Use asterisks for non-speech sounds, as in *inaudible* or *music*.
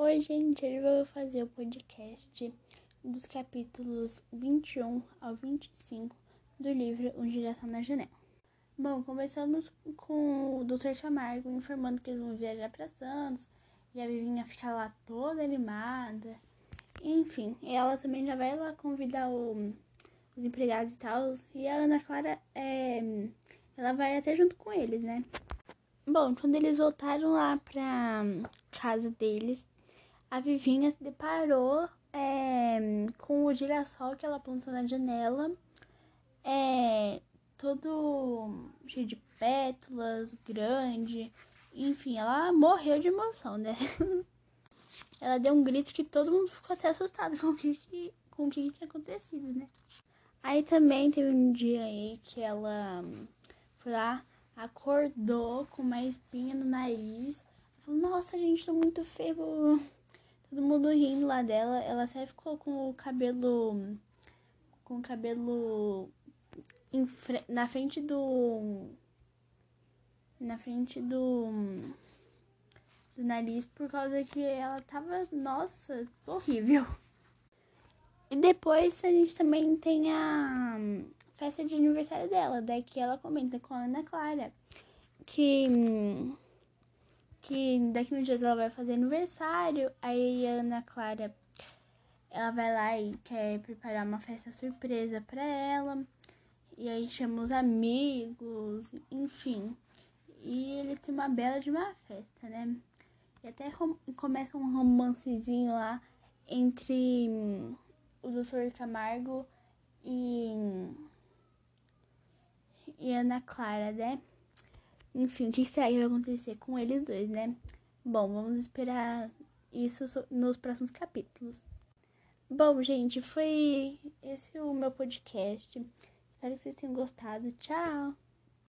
Oi, gente, hoje eu vou fazer o podcast dos capítulos 21 ao 25 do livro Um Girassol na Janela. Bom, começamos com o Dr. Camargo informando que eles vão viajar para Santos e a Vivinha fica lá toda animada. Enfim, ela também já vai lá convidar o, os empregados e tal. E a Ana Clara, é, ela vai até junto com eles, né? Bom, quando eles voltaram lá pra casa deles, a Vivinha se deparou é, com o girassol que ela plantou na janela, é, todo cheio de pétalas, grande. Enfim, ela morreu de emoção, né? *laughs* ela deu um grito que todo mundo ficou até assustado com o que, com o que tinha acontecido, né? Aí também teve um dia aí que ela foi lá, acordou com uma espinha no nariz. Falou, nossa, gente, tô muito feio, lá dela. Ela até ficou com o cabelo. Com o cabelo. Na frente do. Na frente do. Do nariz, por causa que ela tava. Nossa, horrível. E depois a gente também tem a festa de aniversário dela, daí que ela comenta com a Ana Clara que que daqui uns dias ela vai fazer aniversário. Aí a Ana Clara ela vai lá e quer preparar uma festa surpresa para ela. E aí chama os amigos, enfim. E eles têm uma bela de uma festa, né? E até começa um romancezinho lá entre hum, o Dr. Camargo e, e Ana Clara, né? Enfim, o que será que vai acontecer com eles dois, né? Bom, vamos esperar isso nos próximos capítulos. Bom, gente, foi esse o meu podcast. Espero que vocês tenham gostado. Tchau!